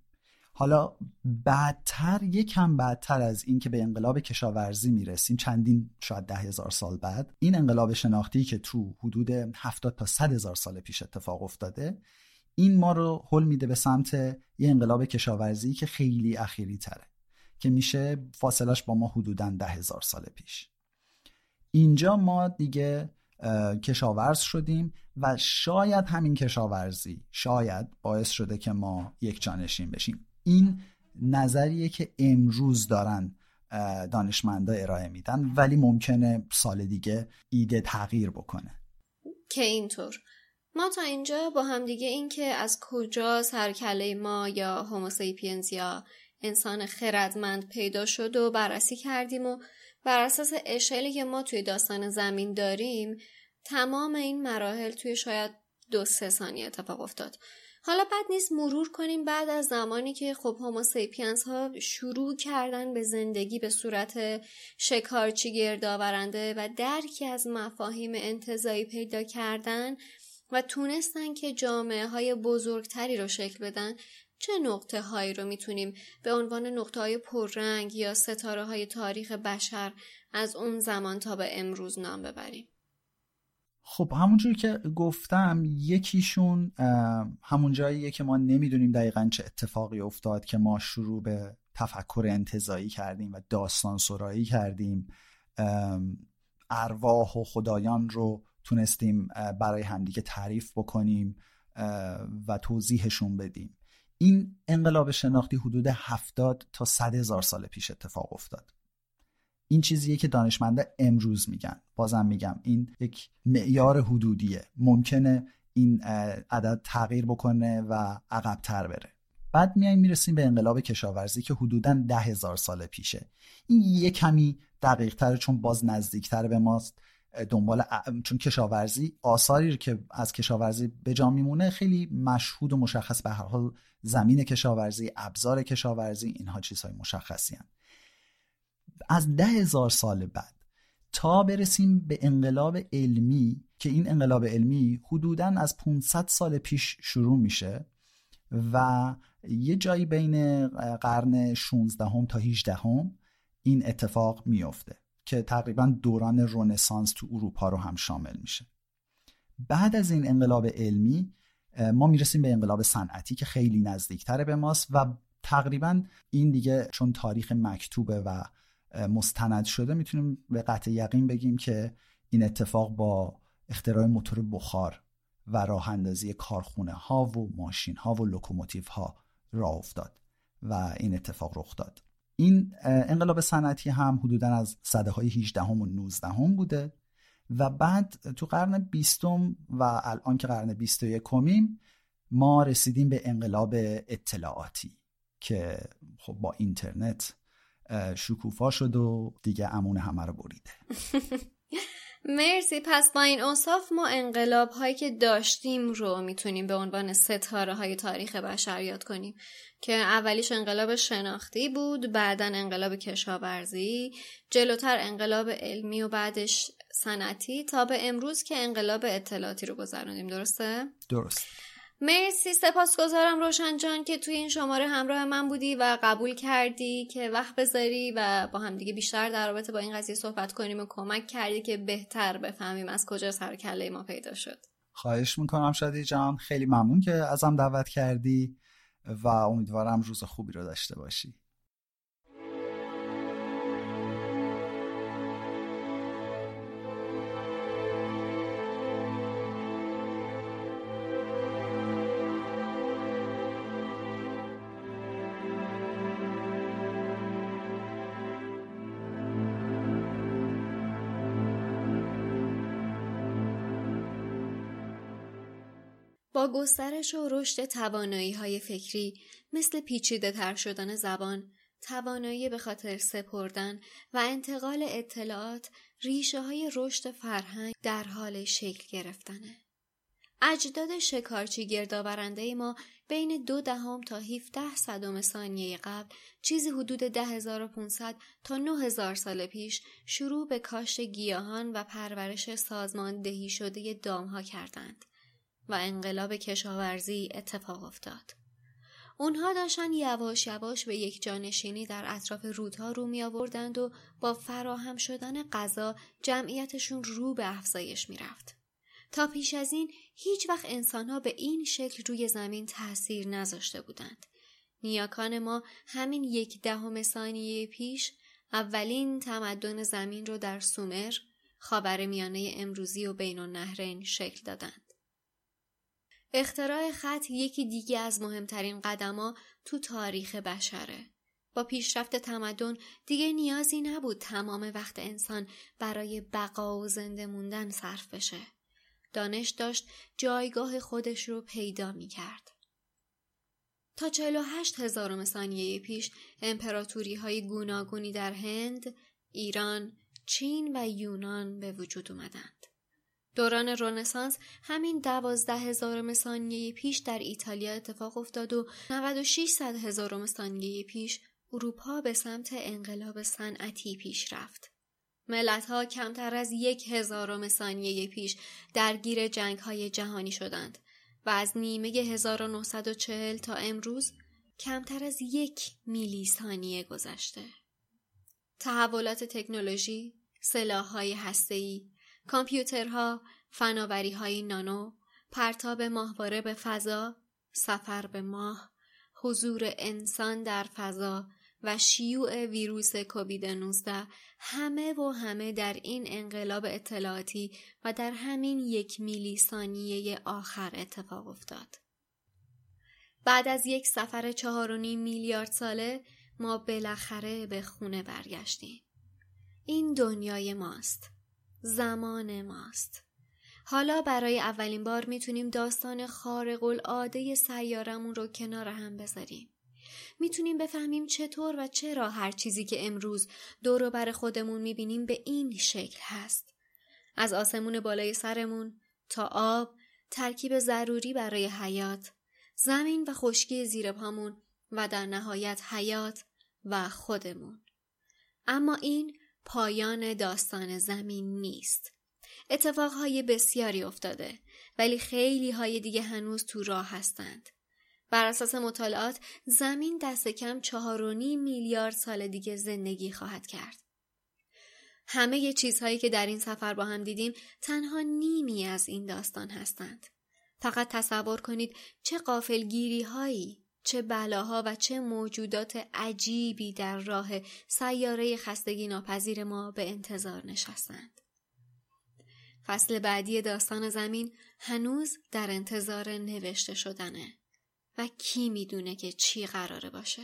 حالا بعدتر یکم بعدتر از این که به انقلاب کشاورزی می‌رسیم چندین شاید ده هزار سال بعد این انقلاب شناختی که تو حدود 70 تا 100 هزار سال پیش اتفاق افتاده این ما رو حل میده به سمت یه انقلاب کشاورزی که خیلی اخیری تره که میشه فاصلش با ما حدودا ده هزار سال پیش. اینجا ما دیگه کشاورز شدیم و شاید همین کشاورزی شاید باعث شده که ما یک جانشین بشیم. این نظریه که امروز دارن دانشمندا ارائه میدن ولی ممکنه سال دیگه ایده تغییر بکنه. که اینطور. ما تا اینجا با همدیگه این که از کجا سرکله ما یا هوموسیپینز یا انسان خردمند پیدا شد و بررسی کردیم و بر اساس اشلی که ما توی داستان زمین داریم تمام این مراحل توی شاید دو سه ثانیه اتفاق افتاد. حالا بعد نیست مرور کنیم بعد از زمانی که خب هوموسیپینز ها شروع کردن به زندگی به صورت شکارچی گردآورنده و درکی از مفاهیم انتظایی پیدا کردن و تونستن که جامعه های بزرگتری رو شکل بدن چه نقطه هایی رو می‌تونیم به عنوان نقطه های پررنگ یا ستاره های تاریخ بشر از اون زمان تا به امروز نام ببریم؟ خب همونجور که گفتم یکیشون همون جاییه که ما نمی‌دونیم دقیقا چه اتفاقی افتاد که ما شروع به تفکر انتظایی کردیم و داستان سرایی کردیم. ارواح و خدایان رو تونستیم برای همدیگه تعریف بکنیم و توضیحشون بدیم. این انقلاب شناختی حدود 70 تا 100 هزار سال پیش اتفاق افتاد. این چیزیه که دانشمنده امروز میگن. بازم میگم این یک معیار حدودیه. ممکنه این عدد تغییر بکنه و عقبتر بره. بعد میایم می‌رسیم به انقلاب کشاورزی که حدودا ده هزار سال پیشه. این یه کمی دقیق چون باز نزدیکتر به ماست. دنبال چون کشاورزی آثاری که از کشاورزی به جا میمونه خیلی مشهود و مشخص. به هر حال زمین کشاورزی ابزار کشاورزی اینها چیزهای مشخصی هم. از ده هزار سال بعد تا برسیم به انقلاب علمی که این انقلاب علمی حدودا از 500 سال پیش شروع میشه و یه جایی بین قرن 16 هم تا 18 هم این اتفاق میفته که تقریبا دوران رونسانس تو اروپا رو هم شامل میشه. بعد از این انقلاب علمی ما می‌رسیم به انقلاب صنعتی که خیلی نزدیکتره به ماست و تقریبا این دیگه چون تاریخ مکتوبه و مستند شده می‌تونیم به قطع یقین بگیم که این اتفاق با اختراع موتور بخار و راه اندازی کارخونه ها و ماشین ها و لوکوموتیو ها راه افتاد و این اتفاق رخ داد. این انقلاب صنعتی هم حدودا از صده های 18 هم و 19 هم بوده و بعد تو قرن بیستم و الان که قرن 21 کمیم ما رسیدیم به انقلاب اطلاعاتی که خب با اینترنت شکوفا شد و دیگه امون همه رو بریده. مرسی. پس با این اصاف ما انقلاب هایی که داشتیم رو می‌تونیم به عنوان ستاره های تاریخ بشر یاد کنیم که اولیش انقلاب شناختی بود بعدا انقلاب کشاورزی جلوتر انقلاب علمی و بعدش صنعتی تا به امروز که انقلاب اطلاعاتی رو گذراندیم درسته؟ درست. مرسی سپاسگزارم روشن جان که توی این شماره همراه من بودی و قبول کردی که وقت بذاری و با همدیگه بیشتر در رابطه با این قضیه صحبت کنیم و کمک کردی که بهتر بفهمیم از کجا سر کله ما پیدا شد. خواهش می‌کنم شادی جان. خیلی ممنون که ازم دعوت کردی و امیدوارم روز خوبی رو داشته باشی. گسترش و رشد توانایی های فکری مثل پیچیده تر شدن زبان، توانایی به خاطر سپردن و انتقال اطلاعات ریشه های رشد فرهنگ در حال شکل گرفتنه. اجداد شکارچی گردآورنده ما بین دو دهم تا 17 صدم ثانیه قبل چیزی حدود 10500 تا 9000 سال پیش شروع به کاشت گیاهان و پرورش سازماندهی شده دامها کردند. و انقلاب کشاورزی اتفاق افتاد. اونها داشتن یواش یواش به یک جانشینی در اطراف رودها رو می آوردند و با فراهم شدن غذا جمعیتشون رو به افزایش می رفت. تا پیش از این هیچ وقت انسانها به این شکل روی زمین تاثیر نذاشته بودند. نیاکان ما همین یک دهم ثانیه پیش اولین تمدن زمین رو در سومر خاور میانه امروزی و بین النهرین شکل دادند. اختراع خط یکی دیگه از مهمترین قدما تو تاریخ بشره. با پیشرفت تمدن دیگه نیازی نبود تمام وقت انسان برای بقا و زنده موندن صرف بشه. دانش داشت جایگاه خودش رو پیدا می کرد. تا 48 هزارم ثانیه پیش امپراتوری های گوناگونی در هند، ایران، چین و یونان به وجود اومدند. دوران رونسانس همین دوازده هزارم ثانیه پیش در ایتالیا اتفاق افتاد و 96 صد هزارم ثانیه پیش اروپا به سمت انقلاب صنعتی پیش رفت. ملت ها کمتر از یک هزارم ثانیه پیش درگیر جنگ های جهانی شدند و از نیمه 1940 تا امروز کمتر از یک میلی ثانیه گذشته. تحولات تکنولوژی، سلاح های هسته‌ای، کامپیوترها، فناوری های نانو، پرتاب ماهواره به فضا، سفر به ماه، حضور انسان در فضا و شیوع ویروس کووید 19 همه و همه در این انقلاب اطلاعاتی و در همین یک میلی ثانیه آخر اتفاق افتاد. بعد از یک سفر چهار و نیم میلیارد ساله ما بالاخره به خونه برگشتیم. این دنیای ماست. زمان ماست. حالا برای اولین بار می‌تونیم داستان خارق العاده سیارمون رو کنار هم بذاریم. می‌تونیم بفهمیم چطور و چرا هر چیزی که امروز دور بر خودمون می‌بینیم به این شکل هست. از آسمون بالای سرمون تا آب ترکیب ضروری برای حیات، زمین و خشکی زیر پامون و در نهایت حیات و خودمون. اما این پایان داستان زمین نیست. اتفاقهای بسیاری افتاده ولی خیلی های دیگه هنوز تو راه هستند. بر اساس مطالعات زمین دست کم چهار و نیم میلیارد سال دیگه زندگی خواهد کرد. همه چیزهایی که در این سفر با هم دیدیم تنها نیمی از این داستان هستند. فقط تصور کنید چه قافلگیری هایی چه بلاها و چه موجودات عجیبی در راه سیاره خستگی ناپذیر ما به انتظار نشستند. فصل بعدی داستان زمین هنوز در انتظار نوشته شدنه و کی می‌دونه که چی قراره باشه؟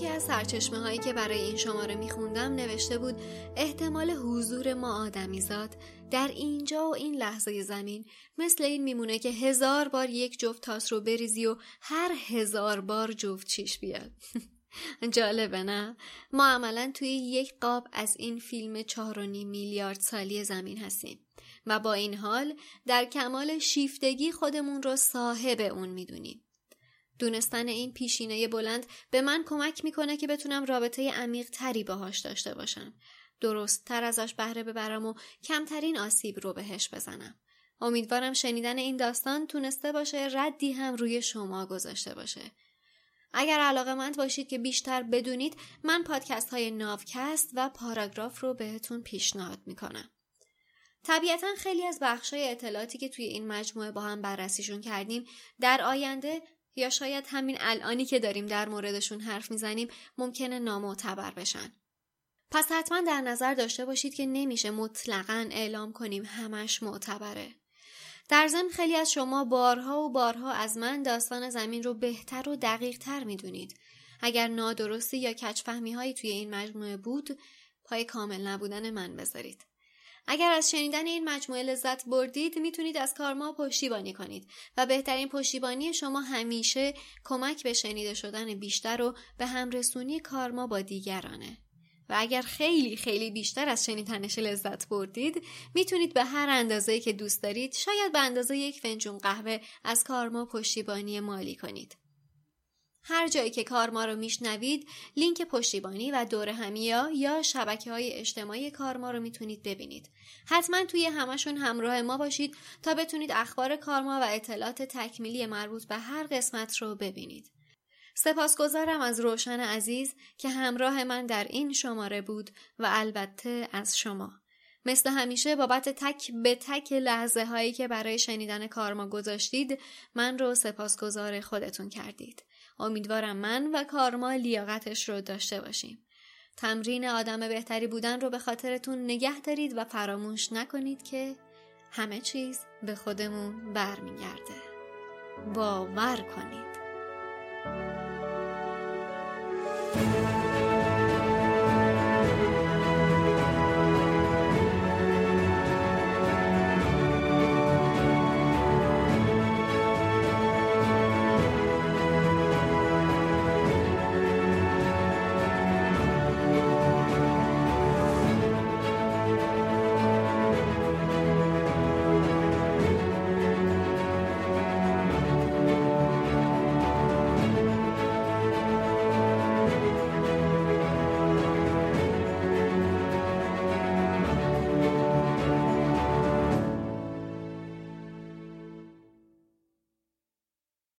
یکی از سرچشمه هایی که برای این شماره میخوندم نوشته بود احتمال حضور ما آدمیزاد در اینجا و این لحظه زمین مثل این میمونه که هزار بار یک جفت تاس رو بریزی و هر هزار بار جفت چیش بیاد جالبه نه؟ ما عملا توی یک قاب از این فیلم چهار و نیم میلیارد سالی زمین هستیم و با این حال در کمال شیفتگی خودمون رو صاحب اون می‌دونیم دونستن این پیشینه بلند به من کمک می‌کنه که بتونم رابطه عمیق تری باهاش داشته باشم. درست تر ازش بهره ببرم و کمترین آسیب رو بهش بزنم. امیدوارم شنیدن این داستان تونسته باشه ردی هم روی شما گذاشته باشه. اگر علاقه مند باشید که بیشتر بدونید من پادکست های ناوکست و پاراگراف رو بهتون پیشنهاد می‌کنم. طبیعتا خیلی از بخش های اطلاعاتی که توی این مجموعه با هم بررسیشون کردیم در آینده یا شاید همین الانی که داریم در موردشون حرف می‌زنیم ممکنه نامعتبر بشن. پس حتما در نظر داشته باشید که نمیشه مطلقا اعلام کنیم همش معتبره. در ضمن خیلی از شما بارها و بارها از من داستان زمین رو بهتر و دقیق تر می‌دونید. اگر نادرستی یا کچفهمی هایی توی این مجموعه بود پای کامل نبودن من بذارید. اگر از شنیدن این مجموعه لذت بردید می‌تونید از کارما پشتیبانی کنید و بهترین پشتیبانی شما همیشه کمک به شنیده شدن بیشتر و به همرسونی کارما با دیگرانه. و اگر خیلی خیلی بیشتر از شنیدنش لذت بردید می‌تونید به هر اندازه که دوست دارید شاید به اندازه یک فنجون قهوه از کارما پشتیبانی مالی کنید. هر جایی که کارما رو میشنوید لینک پشتیبانی و دور همیا یا شبکه های اجتماعی کارما رو می‌تونید ببینید. حتما توی همشون همراه ما باشید تا بتونید اخبار کارما و اطلاعات تکمیلی مربوط به هر قسمت رو ببینید. سپاسگزارم از روشن عزیز که همراه من در این شماره بود و البته از شما. مثل همیشه بابت تک به تک لحظه هایی که برای شنیدن کارما گذاشتید من رو سپاسگزار خودتون کردید. امیدوارم من و کارما لیاقتش رو داشته باشیم. تمرین آدم بهتری بودن رو به خاطرتون نگه دارید و فراموش نکنید که همه چیز به خودمون برمیگرده. باور کنید.